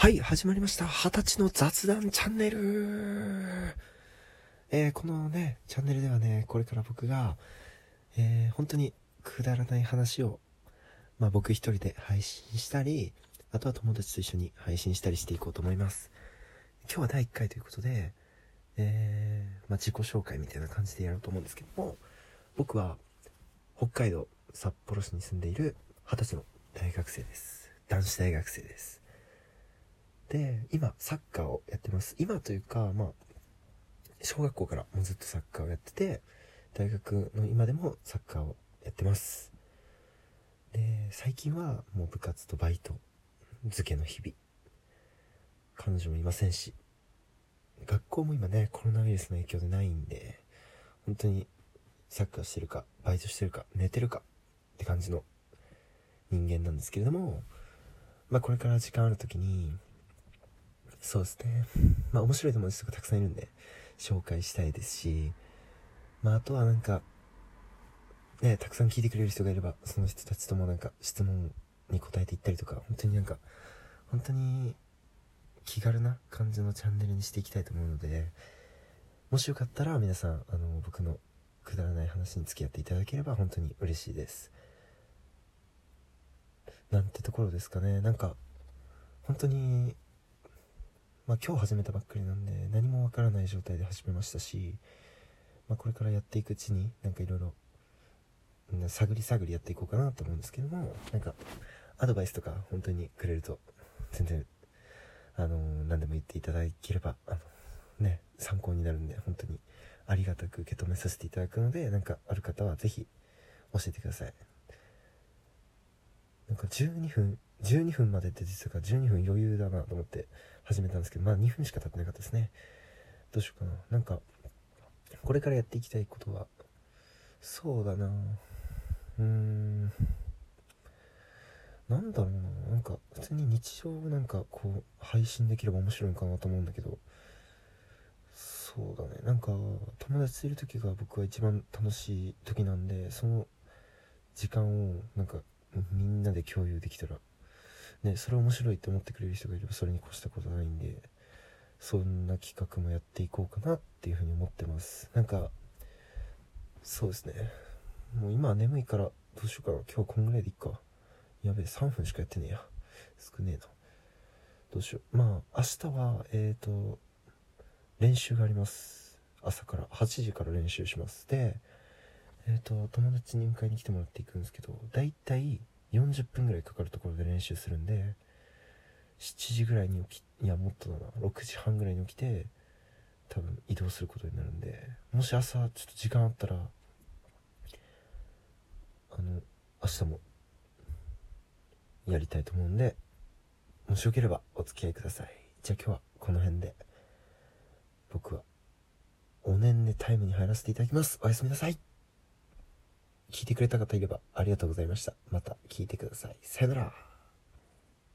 はい、始まりました。二十歳の雑談チャンネル。えー、このね、チャンネルではね、これから僕が、えー、本当にくだらない話を、まあ僕一人で配信したり、あとは友達と一緒に配信したりしていこうと思います。今日は第1回ということで、えー、まあ自己紹介みたいな感じでやろうと思うんですけども、僕は北海道札幌市に住んでいる二十歳の大学生です。男子大学生です。で、今、サッカーをやってます。今というか、まあ、小学校からもうずっとサッカーをやってて、大学の今でもサッカーをやってます。で、最近はもう部活とバイト漬けの日々。彼女もいませんし、学校も今ね、コロナウイルスの影響でないんで、本当にサッカーしてるか、バイトしてるか、寝てるかって感じの人間なんですけれども、まあこれから時間ある時に、そうですね。まあ面白い友達とかたくさんいるんで、紹介したいですし、まああとはなんか、ね、たくさん聞いてくれる人がいれば、その人たちともなんか質問に答えていったりとか、本当になんか、本当に気軽な感じのチャンネルにしていきたいと思うので、もしよかったら皆さん、あの、僕のくだらない話に付き合っていただければ本当に嬉しいです。なんてところですかね。なんか、本当に、まあ今日始めたばっかりなんで何もわからない状態で始めましたし、まあこれからやっていくうちになんかいろいろ探り探りやっていこうかなと思うんですけども、なんかアドバイスとか本当にくれると全然、あの何でも言っていただければ、あの、ね、参考になるんで本当にありがたく受け止めさせていただくので、なんかある方はぜひ教えてください。なんか12分、12分までって実は12分余裕だなと思って始めたんですけど、まあ2分しか経ってなかったですね。どうしようかな。なんか、これからやっていきたいことは、そうだなうーん、なんだろうな。なんか、普通に日常をなんかこう、配信できれば面白いのかなと思うんだけど、そうだね。なんか、友達といる時が僕は一番楽しい時なんで、その時間をなんかみんなで共有できたらねそれ面白いって思ってくれる人がいればそれに越したことないんでそんな企画もやっていこうかなっていうふうに思ってます。なんかそうですね。もう今は眠いからどうしようかな。今日こんぐらいでいっか。やべえ3分しかやってねえや。少ねえなどうしよう。まあ明日はえっ、ー、と練習があります。朝から。8時から練習します。でえっ、と友達に迎えに来てもらっていくんですけどだいたい40分ぐらいかかるところで練習するんで7時ぐらいに起きいやもっとだな。6時半ぐらいに起きて多分移動することになるんでもし朝ちょっと時間あったらあの明日もやりたいと思うんでもしよければお付き合いください。じゃあ今日はこの辺で僕はおねんねタイムに入らせていただきます。おやすみなさい。聞いてくれた方いればありがとうございました。また聞いてください。さよなら。